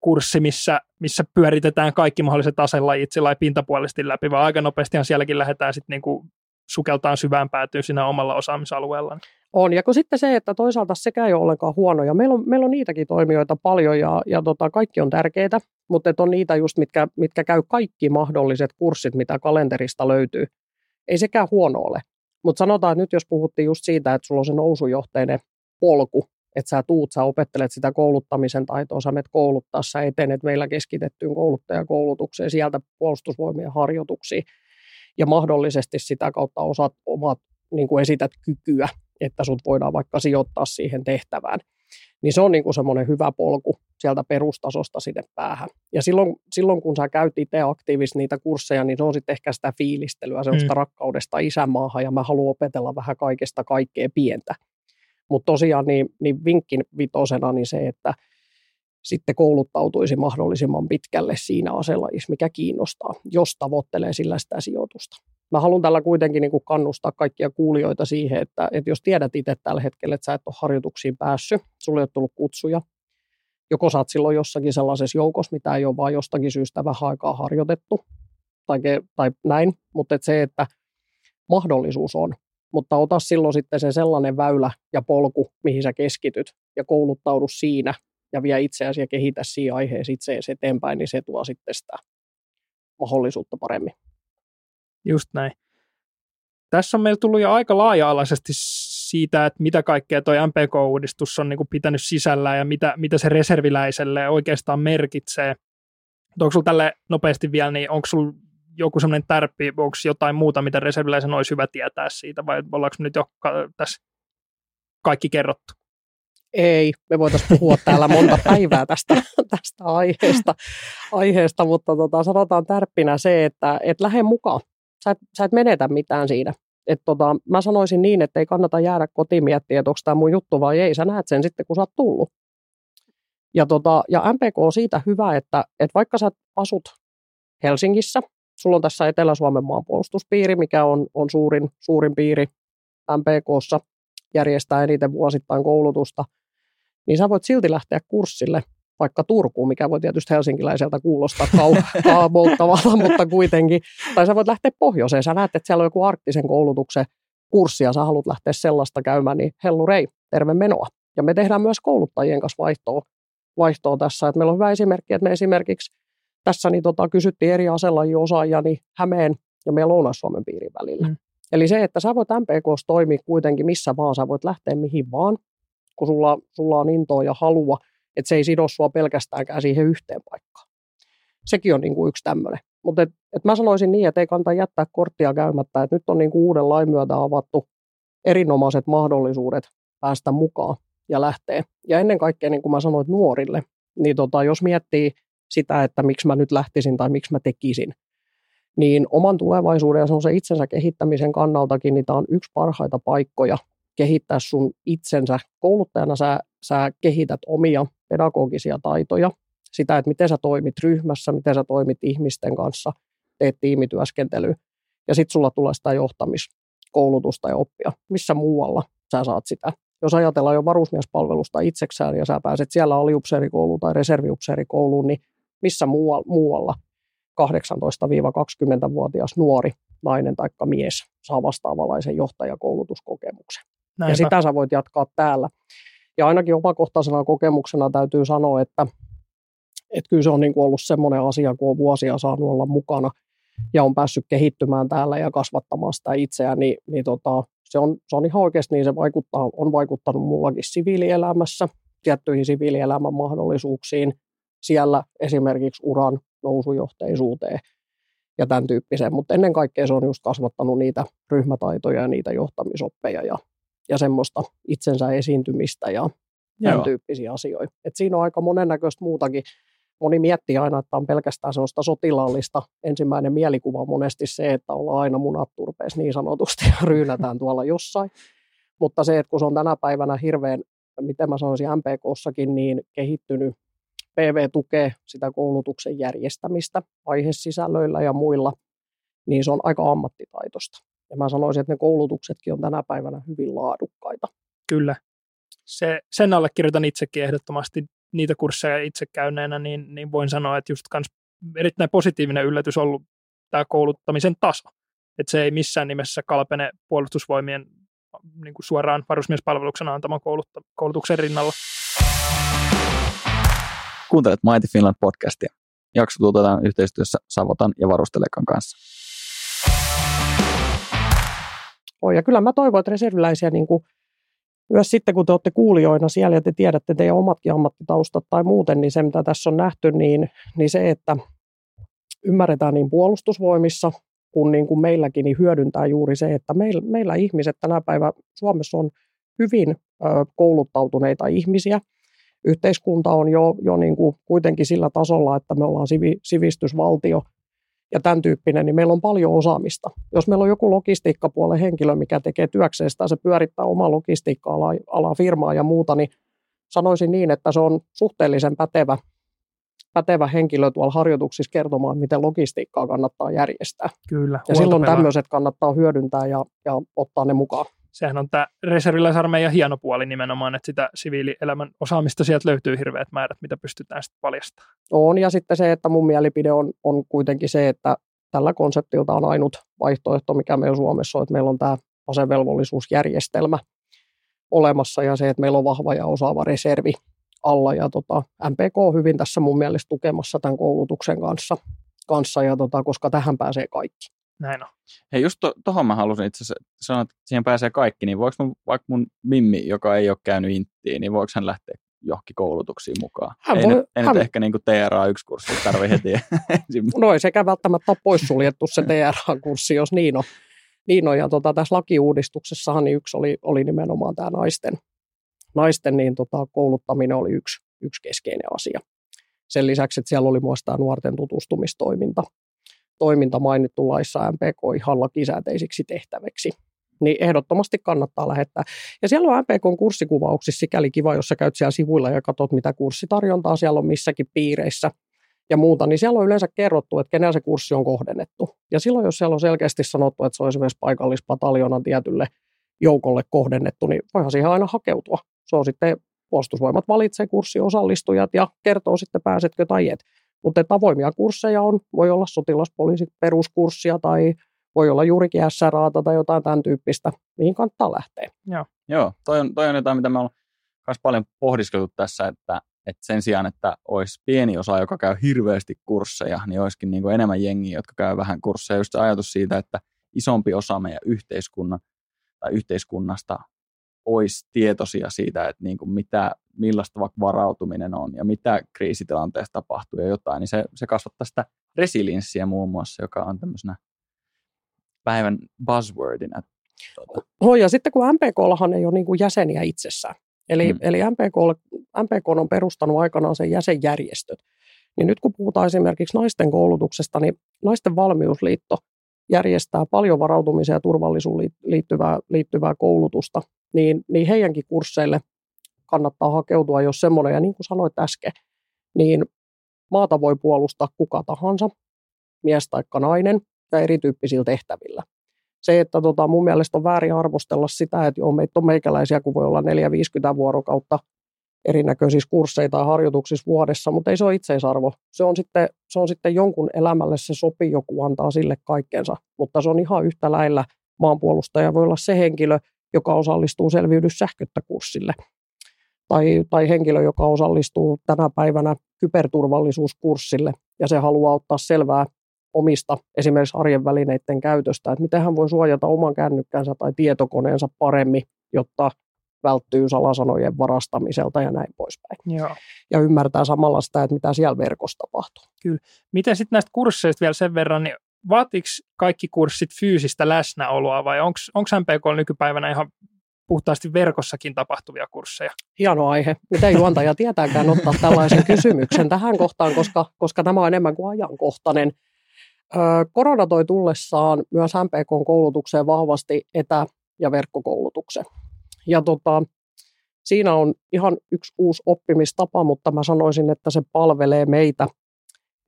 kurssi, missä, missä pyöritetään kaikki mahdolliset aselajit sillä pintapuolisesti läpi, vaan aika nopeastihan sielläkin lähdetään sitten niinku sukeltaan syvään päätyyn siinä omalla osaamisalueella. On, ja kun sitten se, että toisaalta sekä ei ole ollenkaan huono, ja meillä on, meillä on niitäkin toimijoita paljon, ja, ja tota, kaikki on tärkeitä, mutta on niitä just, mitkä, mitkä käy kaikki mahdolliset kurssit, mitä kalenterista löytyy. Ei sekään huono ole. Mutta sanotaan, että nyt jos puhuttiin just siitä, että sulla on se nousujohteinen polku, että sä tuut, sä opettelet sitä kouluttamisen taitoa, sä menet kouluttaa, sä etenet meillä keskitettyyn kouluttajakoulutukseen, sieltä puolustusvoimien harjoituksiin, ja mahdollisesti sitä kautta osaat omat, niin kuin esität kykyä, että sut voidaan vaikka sijoittaa siihen tehtävään. Niin se on niin kuin semmoinen hyvä polku sieltä perustasosta sinne päähän. Ja silloin, silloin kun sä käyt itse aktiivisesti niitä kursseja, niin se on sitten ehkä sitä fiilistelyä, semmoista mm. rakkaudesta isämaahan, ja mä haluan opetella vähän kaikesta kaikkea pientä. Mutta tosiaan niin, niin vinkkin vitosena niin se, että sitten kouluttautuisi mahdollisimman pitkälle siinä aselajissa, mikä kiinnostaa, jos tavoittelee sillä sitä sijoitusta. Mä haluan tällä kuitenkin niin kuin kannustaa kaikkia kuulijoita siihen, että, että jos tiedät itse tällä hetkellä, että sä et ole harjoituksiin päässyt, sulle ei ole tullut kutsuja, joko sä oot silloin jossakin sellaisessa joukossa, mitä ei ole vaan jostakin syystä vähän aikaa harjoitettu, tai, tai näin, mutta että se, että mahdollisuus on, mutta ota silloin sitten se sellainen väylä ja polku, mihin sä keskityt ja kouluttaudu siinä ja vie itseäsi ja kehitä siinä aiheessa itseäsi eteenpäin, niin se tuo sitten sitä mahdollisuutta paremmin. Just näin. Tässä on meillä tullut jo aika laaja-alaisesti siitä, että mitä kaikkea tuo MPK-uudistus on niin kuin pitänyt sisällä ja mitä, mitä se reserviläiselle oikeastaan merkitsee. Onko sinulla tälle nopeasti vielä, niin onko sinulla joku semmoinen tärppi, onko jotain muuta, mitä reserviläisen olisi hyvä tietää siitä, vai ollaanko nyt jo tässä kaikki kerrottu? Ei, me voitaisiin puhua täällä monta päivää tästä, tästä aiheesta, aiheesta, mutta tota, sanotaan tärppinä se, että et lähde mukaan. Sä et, sä et menetä mitään siinä. Et tota, mä sanoisin niin, että ei kannata jäädä kotiin miettiä, että onko tämä mun juttu vai ei. Sä näet sen sitten, kun sä oot tullut. Ja, tota, ja MPK on siitä hyvä, että, että vaikka sä asut Helsingissä, sulla on tässä Etelä-Suomen maanpuolustuspiiri, mikä on, on suurin, suurin piiri MPKssa, järjestää eniten vuosittain koulutusta, niin sä voit silti lähteä kurssille vaikka Turkuun, mikä voi tietysti helsinkiläiseltä kuulostaa kau- kaavoittavalta, mutta kuitenkin. Tai sä voit lähteä pohjoiseen, sä näet, että siellä on joku arktisen koulutuksen kurssi ja sä haluat lähteä sellaista käymään, niin hellurei, terve menoa. Ja me tehdään myös kouluttajien kanssa vaihtoa, vaihtoa tässä. Että meillä on hyvä esimerkki, että me esimerkiksi tässä niin tota, kysyttiin eri aselajien osaajia niin Hämeen ja meidän Lounais-Suomen piirin välillä. Mm. Eli se, että sä voit MPKs toimia kuitenkin missä vaan, sä voit lähteä mihin vaan, kun sulla, sulla on intoa ja halua, että se ei sido sua pelkästäänkään siihen yhteen paikkaan. Sekin on niin kuin yksi tämmöinen. Mutta et, et mä sanoisin niin, että ei kannata jättää korttia käymättä, että nyt on niin kuin uuden lain myötä avattu erinomaiset mahdollisuudet päästä mukaan ja lähteä. Ja ennen kaikkea, niin kuin mä sanoin, nuorille, niin tota, jos miettii sitä, että miksi mä nyt lähtisin tai miksi mä tekisin, niin oman tulevaisuuden ja se itsensä kehittämisen kannaltakin, niin tämä on yksi parhaita paikkoja kehittää sun itsensä. Kouluttajana sä, sä kehität omia pedagogisia taitoja, sitä, että miten sä toimit ryhmässä, miten sä toimit ihmisten kanssa, teet tiimityöskentelyä, ja sitten sulla tulee sitä johtamiskoulutusta ja oppia. Missä muualla sä saat sitä? Jos ajatellaan jo varusmiespalvelusta itseksään ja sä pääset siellä aliupseerikouluun tai reserviupseerikouluun, niin missä muualla 18-20-vuotias nuori nainen tai mies saa vastaavanlaisen johtajakoulutuskokemuksen. Näinpä. Ja sitä sä voit jatkaa täällä. Ja ainakin omakohtaisena kokemuksena täytyy sanoa, että, että kyllä se on niin kuin ollut semmoinen asia, kun on vuosia saanut olla mukana ja on päässyt kehittymään täällä ja kasvattamaan sitä itseään, niin, niin tota, se, on, se on ihan oikeasti niin, se vaikuttaa, on vaikuttanut mullakin siviilielämässä, tiettyihin siviilielämän mahdollisuuksiin, siellä esimerkiksi uran nousujohteisuuteen ja tämän tyyppiseen, mutta ennen kaikkea se on just kasvattanut niitä ryhmätaitoja ja niitä johtamisoppeja ja, ja semmoista itsensä esiintymistä ja tämän Joo. tyyppisiä asioita. Et siinä on aika monennäköistä muutakin. Moni miettii aina, että on pelkästään sellaista sotilaallista. Ensimmäinen mielikuva on monesti se, että ollaan aina munat turpeessa niin sanotusti ja ryynätään tuolla jossain. Mutta se, että kun se on tänä päivänä hirveän, miten mä sanoisin MPKssakin, niin kehittynyt PV tukee sitä koulutuksen järjestämistä aihesisällöillä ja muilla, niin se on aika ammattitaitosta. Ja mä sanoisin, että ne koulutuksetkin on tänä päivänä hyvin laadukkaita. Kyllä. Se, sen allekirjoitan itsekin ehdottomasti niitä kursseja itse käyneenä, niin, niin voin sanoa, että just kans erittäin positiivinen yllätys ollut tämä kouluttamisen taso. Että se ei missään nimessä kalpene puolustusvoimien niin kuin suoraan varusmiespalveluksena antaman koulutuksen rinnalla. Kuuntelet Mighty Finland podcastia. Jakso tuotetaan yhteistyössä Savotan ja Varustelekan kanssa. Oi, ja kyllä mä toivon, että reserviläisiä niin kuin myös sitten, kun te olette kuulijoina siellä ja te tiedätte teidän omatkin ammattitaustat tai muuten, niin se, mitä tässä on nähty, niin, niin se, että ymmärretään niin puolustusvoimissa kuin, niin kuin meilläkin, niin hyödyntää juuri se, että meillä, meillä ihmiset tänä päivänä Suomessa on hyvin ö, kouluttautuneita ihmisiä. Yhteiskunta on jo, jo niin kuin kuitenkin sillä tasolla, että me ollaan sivi, sivistysvaltio – ja tämän tyyppinen, niin meillä on paljon osaamista. Jos meillä on joku logistiikkapuolen henkilö, mikä tekee työkseen sitä, se pyörittää omaa logistiikka-alaa firmaa ja muuta, niin sanoisin niin, että se on suhteellisen pätevä, pätevä henkilö tuolla harjoituksissa kertomaan, miten logistiikkaa kannattaa järjestää. Kyllä. Ja silloin tämmöiset kannattaa hyödyntää ja, ja ottaa ne mukaan sehän on tämä reserviläisarmeijan hieno puoli nimenomaan, että sitä siviilielämän osaamista sieltä löytyy hirveät määrät, mitä pystytään sitten paljastamaan. On, ja sitten se, että mun mielipide on, on kuitenkin se, että tällä konseptilta on ainut vaihtoehto, mikä meillä Suomessa on, että meillä on tämä asevelvollisuusjärjestelmä olemassa, ja se, että meillä on vahva ja osaava reservi alla, ja tota, MPK on hyvin tässä mun mielestä tukemassa tämän koulutuksen kanssa, kanssa ja tota, koska tähän pääsee kaikki. Näin on. Hei, just to, tohon mä halusin itse asiassa sanoa, että siihen pääsee kaikki, niin voiko mun, vaikka mun Mimmi, joka ei ole käynyt inttiin, niin voiko hän lähteä johonkin koulutuksiin mukaan? Hän ei, voi, nyt, ei hän... nyt ehkä niin kuin TRA-1-kurssi tarvitse heti ensin. No ei sekä välttämättä ole poissuljettu se TRA-kurssi, jos niin on. Niin on. Ja tota, tässä lakiuudistuksessahan niin yksi oli, oli nimenomaan tämä naisten, naisten niin tota, kouluttaminen oli yksi, yksi keskeinen asia. Sen lisäksi, että siellä oli myös tämä nuorten tutustumistoiminta, toiminta mainittu laissa MPK ihan lakisääteisiksi tehtäväksi, niin ehdottomasti kannattaa lähettää. Ja siellä on MPKn kurssikuvauksissa sikäli kiva, jos sä käyt siellä sivuilla ja katsot, mitä kurssitarjontaa siellä on missäkin piireissä ja muuta, niin siellä on yleensä kerrottu, että kenellä se kurssi on kohdennettu. Ja silloin, jos siellä on selkeästi sanottu, että se on esimerkiksi paikallispataljonan tietylle joukolle kohdennettu, niin voihan siihen aina hakeutua. Se on sitten puolustusvoimat valitsee kurssiosallistujat ja kertoo sitten pääsetkö tai et. Mutta että avoimia kursseja on, voi olla sotilaspoliisi peruskurssia tai voi olla juurikin SRAta tai jotain tämän tyyppistä, mihin kannattaa lähteä. Joo, Joo toi, on, toi on jotain, mitä me ollaan myös paljon pohdiskeltu tässä, että, että sen sijaan, että olisi pieni osa, joka käy hirveästi kursseja, niin olisikin niin kuin enemmän jengiä, jotka käy vähän kursseja. Just se ajatus siitä, että isompi osa meidän yhteiskunnan tai yhteiskunnasta olisi tietoisia siitä, että niin kuin mitä, millaista vaikka varautuminen on ja mitä kriisitilanteessa tapahtuu ja jotain, niin se, se kasvattaa sitä resilienssiä muun muassa, joka on tämmöisenä päivän buzzwordina. Tuota. No, ja sitten kun MPKllahan ei ole niin kuin jäseniä itsessään, eli, hmm. eli MPK, MPK on perustanut aikanaan sen jäsenjärjestöt, niin nyt kun puhutaan esimerkiksi naisten koulutuksesta, niin Naisten valmiusliitto järjestää paljon varautumiseen ja turvallisuuteen liittyvää, liittyvää koulutusta, niin, niin heidänkin kursseille kannattaa hakeutua, jos semmoinen, ja niin kuin sanoit äsken, niin maata voi puolustaa kuka tahansa, mies tai nainen, ja erityyppisillä tehtävillä. Se, että tota, mun mielestä on väärin arvostella sitä, että joo, meitä on meikäläisiä, kun voi olla 4-50 vuorokautta erinäköisissä kursseissa tai harjoituksissa vuodessa, mutta ei se ole itseisarvo. Se on sitten, se on sitten jonkun elämälle se sopii, joku antaa sille kaikkensa, mutta se on ihan yhtä lailla maanpuolustaja voi olla se henkilö, joka osallistuu selviydys sähköttä kurssille. Tai, tai henkilö, joka osallistuu tänä päivänä kyberturvallisuuskurssille ja se haluaa ottaa selvää omista esimerkiksi arjen välineiden käytöstä, että miten hän voi suojata oman kännykkänsä tai tietokoneensa paremmin, jotta välttyy salasanojen varastamiselta ja näin poispäin. Joo. Ja ymmärtää samalla sitä, että mitä siellä verkossa tapahtuu. Kyllä. Miten sitten näistä kursseista vielä sen verran, niin vaatiiko kaikki kurssit fyysistä läsnäoloa vai onko MPK nykypäivänä ihan puhtaasti verkossakin tapahtuvia kursseja? Hieno aihe. Miten juontaja tietääkään ottaa tällaisen kysymyksen tähän kohtaan, koska, koska tämä on enemmän kuin ajankohtainen. korona toi tullessaan myös MPK-koulutukseen vahvasti etä- ja verkkokoulutuksen. Ja tota, siinä on ihan yksi uusi oppimistapa, mutta mä sanoisin, että se palvelee meitä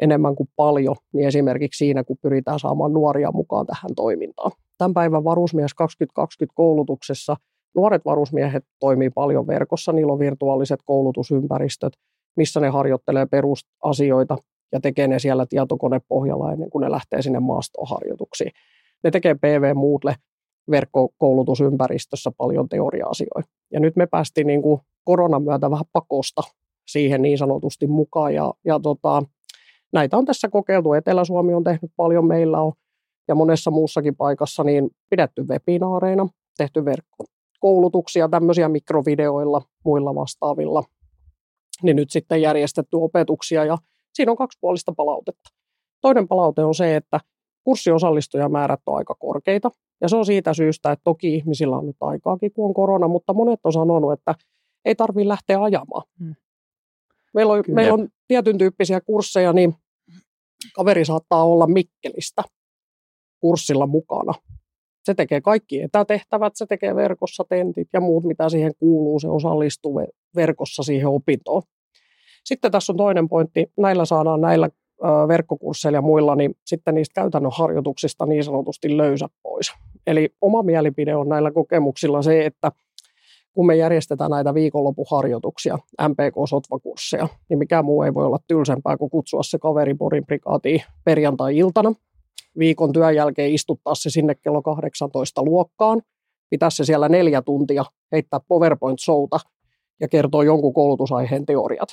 enemmän kuin paljon, niin esimerkiksi siinä, kun pyritään saamaan nuoria mukaan tähän toimintaan. Tämän päivän varusmies 2020 koulutuksessa nuoret varusmiehet toimii paljon verkossa, niillä on virtuaaliset koulutusympäristöt, missä ne harjoittelee perusasioita ja tekee ne siellä tietokonepohjalla ennen kuin ne lähtee sinne maastoharjoituksiin. Ne tekee PV Moodle verkkokoulutusympäristössä paljon teoria-asioita. Ja nyt me päästiin niin kuin koronan myötä vähän pakosta siihen niin sanotusti mukaan. Ja, ja tota, näitä on tässä kokeiltu. Etelä-Suomi on tehnyt paljon, meillä on ja monessa muussakin paikassa niin pidetty webinaareina, tehty verkkokoulutuksia tämmöisiä mikrovideoilla, muilla vastaavilla, niin nyt sitten järjestetty opetuksia ja siinä on kaksipuolista palautetta. Toinen palaute on se, että kurssiosallistujamaärät on aika korkeita ja se on siitä syystä, että toki ihmisillä on nyt aikaakin, kun on korona, mutta monet on sanonut, että ei tarvitse lähteä ajamaan. Hmm. Meillä on, meillä on tietyn tyyppisiä kursseja, niin kaveri saattaa olla Mikkelistä kurssilla mukana. Se tekee kaikki etätehtävät, se tekee verkossa tentit ja muut, mitä siihen kuuluu. Se osallistuu verkossa siihen opintoon. Sitten tässä on toinen pointti. Näillä saadaan näillä verkkokursseilla ja muilla, niin sitten niistä käytännön harjoituksista niin sanotusti löysä pois. Eli oma mielipide on näillä kokemuksilla se, että kun me järjestetään näitä viikonlopuharjoituksia, MPK-sotvakursseja, niin mikä muu ei voi olla tylsempää kuin kutsua se kaveri Porin prikaatiin perjantai-iltana, viikon työn jälkeen istuttaa se sinne kello 18 luokkaan, pitää se siellä neljä tuntia, heittää PowerPoint-showta ja kertoo jonkun koulutusaiheen teoriat.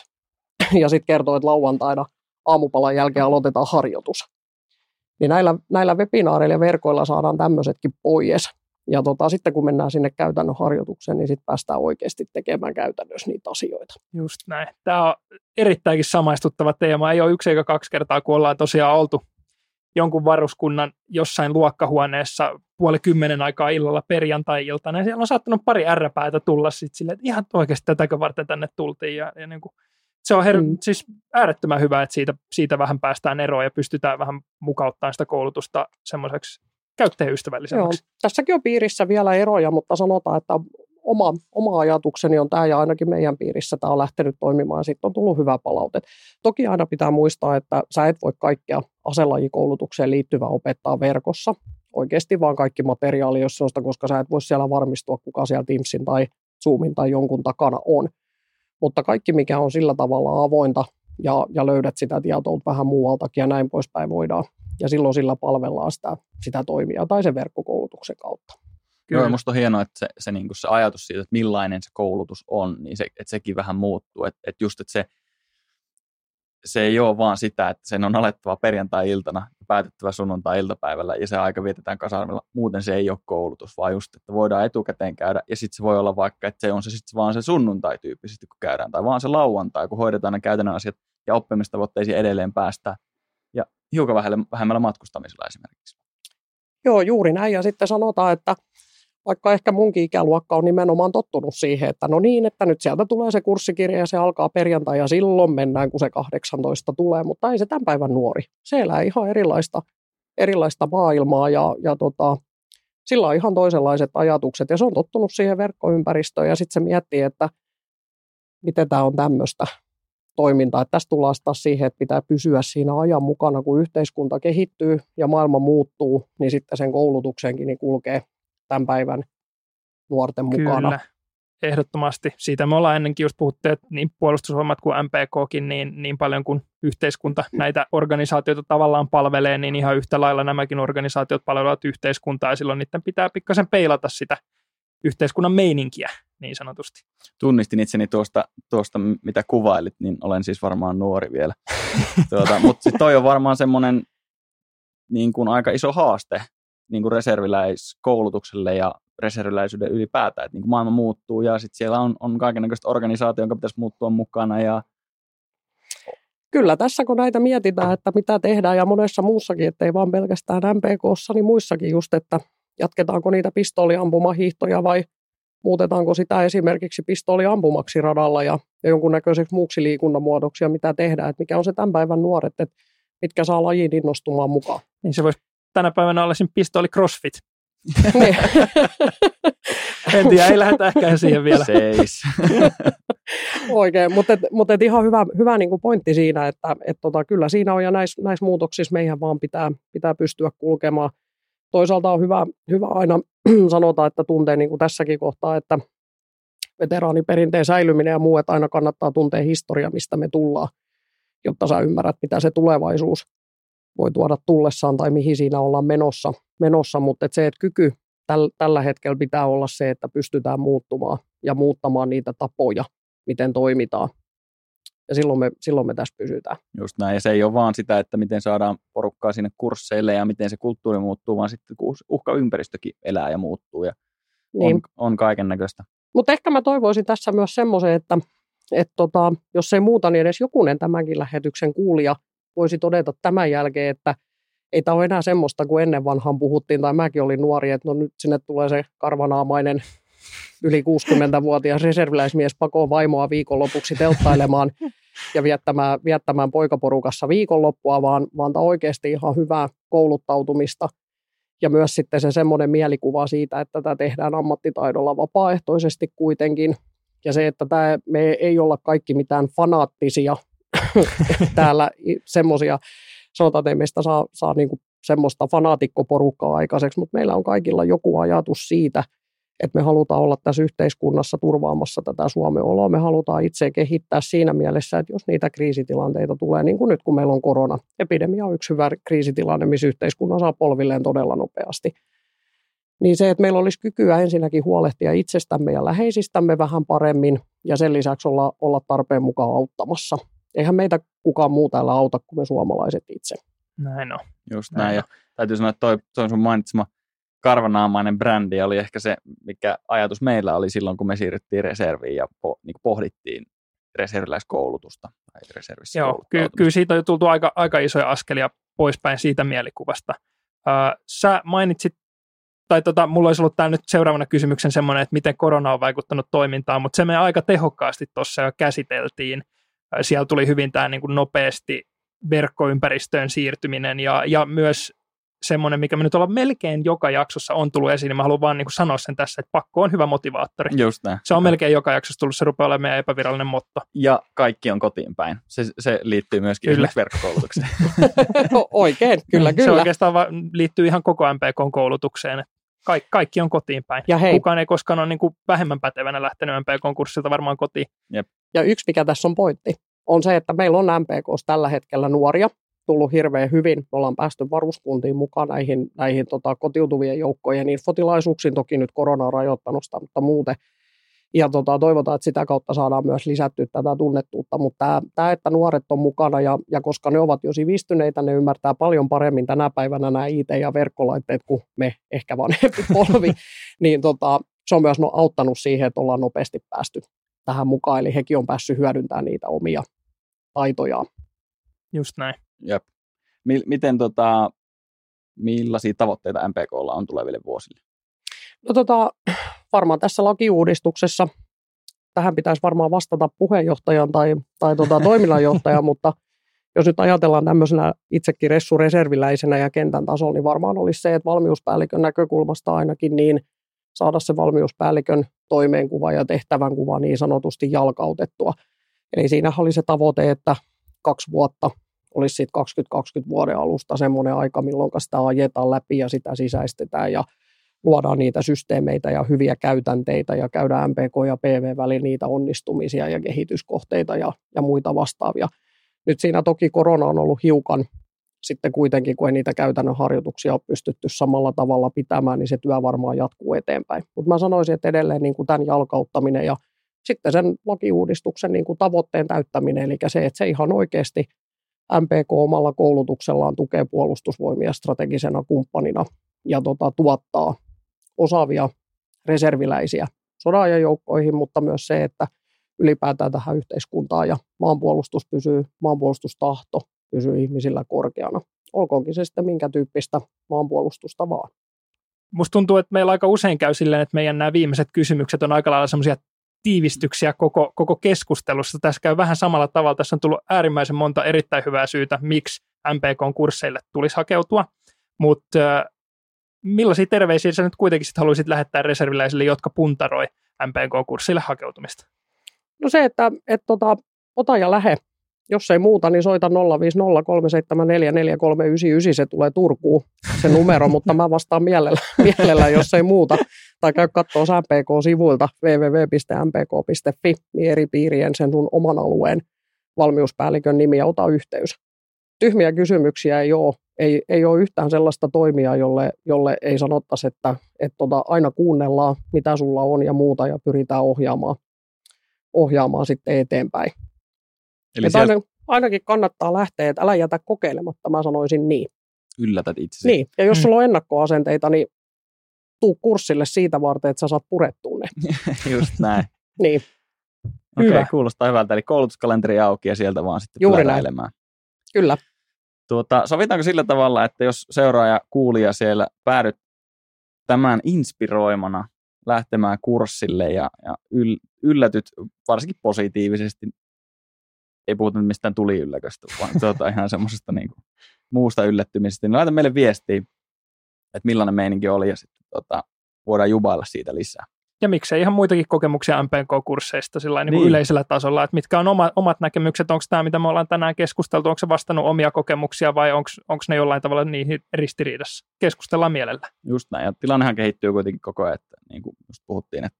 Ja sitten kertoo, että lauantaina aamupalan jälkeen aloitetaan harjoitus. Niin näillä, näillä webinaareilla ja verkoilla saadaan tämmöisetkin pois. Ja tota, sitten kun mennään sinne käytännön harjoitukseen, niin sitten päästään oikeasti tekemään käytännössä niitä asioita. Just näin. Tämä on erittäinkin samaistuttava teema. Ei ole yksi eikä kaksi kertaa, kun ollaan tosiaan oltu jonkun varuskunnan jossain luokkahuoneessa puoli kymmenen aikaa illalla perjantai-iltana. Ja siellä on saattanut pari ärräpäätä tulla sitten silleen, että ihan oikeasti tätäkö varten tänne tultiin. Ja, ja niin kuin, se on her- mm. siis äärettömän hyvä, että siitä, siitä vähän päästään eroon ja pystytään vähän mukauttamaan sitä koulutusta semmoiseksi käyttäjäystävällisemmäksi. Joo, tässäkin on piirissä vielä eroja, mutta sanotaan, että oma, oma ajatukseni on tämä ja ainakin meidän piirissä tämä on lähtenyt toimimaan sitten on tullut hyvä palaute. Toki aina pitää muistaa, että sä et voi kaikkea aselajikoulutukseen liittyvää opettaa verkossa. Oikeasti vaan kaikki materiaali, jos se on sitä, koska sä et voi siellä varmistua, kuka siellä Teamsin tai Zoomin tai jonkun takana on. Mutta kaikki, mikä on sillä tavalla avointa ja, ja löydät sitä tietoa vähän muualtakin ja näin poispäin voidaan. Ja silloin sillä palvellaan sitä, sitä toimia tai sen verkkokoulutuksen kautta. Kyllä. Joo, musta on hienoa, että se, se, niin se ajatus siitä, että millainen se koulutus on, niin se, että sekin vähän muuttuu. Että, että just, että se, se ei ole vaan sitä, että sen on alettava perjantai-iltana ja päätettävä sunnuntai-iltapäivällä ja se aika vietetään kasarmilla. Muuten se ei ole koulutus, vaan just, että voidaan etukäteen käydä ja sitten se voi olla vaikka, että se on se sitten vaan se sunnuntai tyyppisesti, kun käydään, tai vaan se lauantai, kun hoidetaan ne käytännön asiat ja oppimistavoitteisiin edelleen päästään ja hiukan vähemmällä matkustamisella esimerkiksi. Joo, juuri näin. Ja sitten sanotaan, että vaikka ehkä munkin ikäluokka on nimenomaan tottunut siihen, että no niin, että nyt sieltä tulee se kurssikirja ja se alkaa perjantai ja silloin mennään, kun se 18 tulee, mutta ei se tämän päivän nuori. Se elää ihan erilaista, erilaista maailmaa ja, ja tota, sillä on ihan toisenlaiset ajatukset ja se on tottunut siihen verkkoympäristöön ja sitten se miettii, että miten tämä on tämmöistä toimintaa. Että tässä tullaan taas siihen, että pitää pysyä siinä ajan mukana, kun yhteiskunta kehittyy ja maailma muuttuu, niin sitten sen koulutuksenkin niin kulkee tämän päivän nuorten Kyllä. mukana. Ehdottomasti. Siitä me ollaan ennenkin just puhuttu, että niin puolustusvoimat kuin MPKkin, niin, niin paljon kuin yhteiskunta näitä organisaatioita tavallaan palvelee, niin ihan yhtä lailla nämäkin organisaatiot palvelevat yhteiskuntaa, ja silloin niiden pitää pikkasen peilata sitä yhteiskunnan meininkiä, niin sanotusti. Tunnistin itseni tuosta, tuosta mitä kuvailit, niin olen siis varmaan nuori vielä. tuota, mutta toi on varmaan semmoinen niin kuin aika iso haaste niin kuin reserviläiskoulutukselle ja reserviläisyyden ylipäätään, että niin kuin maailma muuttuu ja sitten siellä on, on kaikenlaista organisaatio, jonka pitäisi muuttua mukana ja Kyllä tässä kun näitä mietitään, että mitä tehdään ja monessa muussakin, että ei vaan pelkästään MPKssa, niin muissakin just, että jatketaanko niitä pistooliampumahiihtoja vai muutetaanko sitä esimerkiksi pistooliampumaksi radalla ja, ja jonkunnäköiseksi muuksi liikunnan muodoksi ja mitä tehdään, että mikä on se tämän päivän nuoret, että mitkä saa lajin innostumaan mukaan. Niin se voisi tänä päivänä olla siinä pistooli crossfit. Niin. en tiedä, ei lähdetä ehkä siihen vielä. Seis. Oikein, mutta, et, mutta et ihan hyvä, hyvä niin kuin pointti siinä, että et tota, kyllä siinä on ja näissä näis muutoksissa meidän vaan pitää, pitää pystyä kulkemaan. Toisaalta on hyvä, hyvä aina sanota, että tuntee niin kuin tässäkin kohtaa, että veteraaniperinteen säilyminen ja muu, että aina kannattaa tuntea historia, mistä me tullaan, jotta sä ymmärrät, mitä se tulevaisuus voi tuoda tullessaan tai mihin siinä ollaan menossa, menossa mutta että se, että kyky täl, tällä hetkellä pitää olla se, että pystytään muuttumaan ja muuttamaan niitä tapoja, miten toimitaan. Ja silloin me, silloin me tässä pysytään. Just näin, ja se ei ole vaan sitä, että miten saadaan porukkaa sinne kursseille ja miten se kulttuuri muuttuu, vaan sitten uhkaympäristökin elää ja muuttuu ja niin. on, on kaiken näköistä. Mutta ehkä mä toivoisin tässä myös semmoisen, että et tota, jos ei muuta, niin edes jokunen tämänkin lähetyksen kuulija voisi todeta tämän jälkeen, että ei tämä ole enää semmoista kuin ennen vanhan puhuttiin, tai mäkin olin nuori, että no nyt sinne tulee se karvanaamainen yli 60-vuotias reserviläismies pakoon vaimoa viikonlopuksi telttailemaan ja viettämään, viettämään poikaporukassa viikonloppua, vaan, vaan tämä oikeasti ihan hyvää kouluttautumista ja myös sitten se semmoinen mielikuva siitä, että tätä tehdään ammattitaidolla vapaaehtoisesti kuitenkin. Ja se, että tämä, me ei olla kaikki mitään fanaattisia täällä semmoisia, sanotaan, että ei meistä saa, saa niin kuin semmoista fanaatikkoporukkaa aikaiseksi, mutta meillä on kaikilla joku ajatus siitä, että me halutaan olla tässä yhteiskunnassa turvaamassa tätä Suomen oloa. Me halutaan itse kehittää siinä mielessä, että jos niitä kriisitilanteita tulee, niin kuin nyt kun meillä on korona, epidemia on yksi hyvä kriisitilanne, missä yhteiskunnan saa polvilleen todella nopeasti. Niin se, että meillä olisi kykyä ensinnäkin huolehtia itsestämme ja läheisistämme vähän paremmin ja sen lisäksi olla, olla tarpeen mukaan auttamassa. Eihän meitä kukaan muu täällä auta kuin me suomalaiset itse. Näin on. Just näin. näin. Ja täytyy sanoa, että toi, toi sun mainitsema karvanaamainen brändi oli ehkä se, mikä ajatus meillä oli silloin, kun me siirryttiin reserviin ja po, niin pohdittiin reserviläiskoulutusta tai reservissä Joo, ky- kyllä siitä on jo tultu aika, aika isoja askelia poispäin siitä mielikuvasta. Uh, sä mainitsit, tai tota, mulla olisi ollut tämä nyt seuraavana kysymyksen semmoinen, että miten korona on vaikuttanut toimintaan, mutta se me aika tehokkaasti tuossa jo käsiteltiin. Siellä tuli hyvin tämä niin kuin nopeasti verkkoympäristöön siirtyminen ja, ja myös semmoinen, mikä me nyt ollaan melkein joka jaksossa on tullut esiin, niin mä haluan vaan niin kuin sanoa sen tässä, että pakko on hyvä motivaattori. Just näin. Se on melkein joka jaksossa tullut, se rupeaa olemaan meidän epävirallinen motto. Ja kaikki on kotiin päin. Se, se liittyy myöskin kyllä. verkkokoulutukseen. Oikein, kyllä, kyllä. Se oikeastaan va- liittyy ihan koko MPK-koulutukseen. Kaik, kaikki on kotiin päin. Ja hei. Kukaan ei koskaan ole niin kuin vähemmän pätevänä lähtenyt MPK-kurssilta varmaan kotiin. Jep. Ja yksi, mikä tässä on pointti, on se, että meillä on MPKs tällä hetkellä nuoria, tullut hirveän hyvin. Me ollaan päästy varuskuntiin mukaan näihin, näihin tota, kotiutuvien joukkojen infotilaisuuksiin. Toki nyt korona on rajoittanut sitä, mutta muuten. Ja tota, toivotaan, että sitä kautta saadaan myös lisättyä tätä tunnettuutta. Mutta tämä, tämä että nuoret on mukana ja, ja koska ne ovat jo sivistyneitä, ne ymmärtää paljon paremmin tänä päivänä nämä IT- ja verkkolaitteet kuin me ehkä vanhempi polvi, niin tota, se on myös no, auttanut siihen, että ollaan nopeasti päästy tähän mukaan. Eli hekin on päässyt hyödyntämään niitä omia taitojaan. Just näin. Jep. Miten tota, millaisia tavoitteita MPKlla on tuleville vuosille? No tota, varmaan tässä lakiuudistuksessa, tähän pitäisi varmaan vastata puheenjohtajan tai, tai tota, toiminnanjohtajan, mutta jos nyt ajatellaan tämmöisenä itsekin ressureserviläisenä ja kentän tasolla, niin varmaan olisi se, että valmiuspäällikön näkökulmasta ainakin niin saada se valmiuspäällikön toimeenkuva ja tehtävänkuva niin sanotusti jalkautettua. Eli siinä oli se tavoite, että kaksi vuotta olisi siitä 2020 vuoden alusta semmoinen aika, milloin sitä ajetaan läpi ja sitä sisäistetään ja luodaan niitä systeemeitä ja hyviä käytänteitä ja käydään MPK ja PV välillä niitä onnistumisia ja kehityskohteita ja, ja muita vastaavia. Nyt siinä toki korona on ollut hiukan sitten kuitenkin, kun ei niitä käytännön harjoituksia ole pystytty samalla tavalla pitämään, niin se työ varmaan jatkuu eteenpäin. Mutta mä sanoisin, että edelleen niin kuin tämän jalkauttaminen ja sitten sen lakiuudistuksen niin kuin tavoitteen täyttäminen, eli se, että se ihan oikeasti MPK omalla koulutuksellaan tukee puolustusvoimia strategisena kumppanina ja tota, tuottaa osaavia reserviläisiä sodanajan mutta myös se, että ylipäätään tähän yhteiskuntaan ja maanpuolustus pysyy, maanpuolustustahto pysyy ihmisillä korkeana. Olkoonkin se sitten minkä tyyppistä maanpuolustusta vaan. Musta tuntuu, että meillä aika usein käy silleen, että meidän nämä viimeiset kysymykset on aika lailla semmoisia tiivistyksiä koko, koko keskustelussa. Tässä käy vähän samalla tavalla. Tässä on tullut äärimmäisen monta erittäin hyvää syytä, miksi MPK-kursseille tulisi hakeutua. Mutta millaisia terveisiä sä nyt kuitenkin sit haluaisit lähettää reserviläisille, jotka puntaroi MPK-kurssille hakeutumista? No se, että et tota, ota ja lähe. Jos ei muuta, niin soita 050374439, se tulee Turkuun se numero, mutta mä vastaan mielellä, mielellä, jos ei muuta. Tai käy katsoa MPK-sivuilta www.mpk.fi, niin eri piirien sen sun oman alueen valmiuspäällikön nimi ja ota yhteys. Tyhmiä kysymyksiä ei ole. Ei, ei ole yhtään sellaista toimia, jolle, jolle ei sanottaisi, että, että tota, aina kuunnellaan, mitä sulla on ja muuta, ja pyritään ohjaamaan, ohjaamaan sitten eteenpäin. Eli sieltä... aina, ainakin kannattaa lähteä, että älä jätä kokeilematta, mä sanoisin niin. Yllätät itsesi. Niin, ja jos mm. sulla on ennakkoasenteita, niin tuu kurssille siitä varten, että sä saat purettua ne. Just näin. niin. Okei, okay, kuulostaa hyvältä. Eli koulutuskalenteri auki ja sieltä vaan sitten Juuri näin. Kyllä. Tuota, sovitaanko sillä tavalla, että jos seuraaja kuulija siellä päädyt tämän inspiroimana lähtemään kurssille ja, ja yl, yllätyt varsinkin positiivisesti, ei puhuta mistään tuliylläköstä, vaan tuota, ihan semmoisesta niin muusta yllättymisestä, niin laita meille viestiä, että millainen meininki oli ja sitten tuota, voidaan jubailla siitä lisää ja miksei ihan muitakin kokemuksia MPK-kursseista sillä niin niin. yleisellä tasolla, että mitkä on oma, omat näkemykset, onko tämä, mitä me ollaan tänään keskusteltu, onko se vastannut omia kokemuksia vai onko ne jollain tavalla niihin ristiriidassa. Keskustellaan mielellä. Just näin, ja tilannehan kehittyy kuitenkin koko ajan, että niin kuin just puhuttiin. Että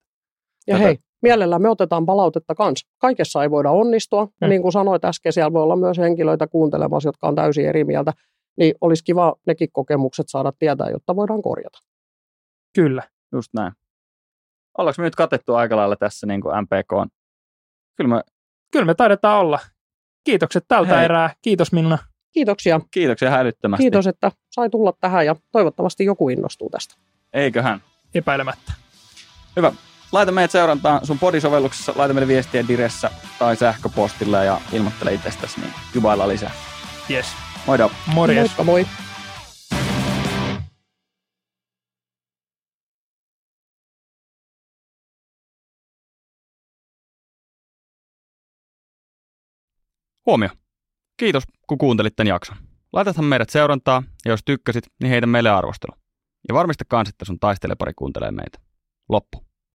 ja tätä... hei, mielellä me otetaan palautetta kanssa. Kaikessa ei voida onnistua, hmm. niin kuin sanoit äsken, siellä voi olla myös henkilöitä kuuntelemassa, jotka on täysin eri mieltä, niin olisi kiva nekin kokemukset saada tietää, jotta voidaan korjata. Kyllä. Just näin ollaanko me nyt katettu aika lailla tässä niin kuin MPK on? Kyllä me, Kyllä me taidetaan olla. Kiitokset tältä Hei. erää. Kiitos Minna. Kiitoksia. Kiitoksia hälyttömästi. Kiitos, että sai tulla tähän ja toivottavasti joku innostuu tästä. Eiköhän. Epäilemättä. Hyvä. Laita meidät seurantaan sun podisovelluksessa, laita meille viestiä diressä tai sähköpostilla ja ilmoittele itsestäsi, niin jubailla lisää. Yes. Moido. Morjes. Moikka moi. Huomio! Kiitos, kun kuuntelit tämän jakson. Laitathan meidät seurantaa, ja jos tykkäsit, niin heitä meille arvostelu. Ja varmista kans, että sun taistelepari kuuntelee meitä. Loppu.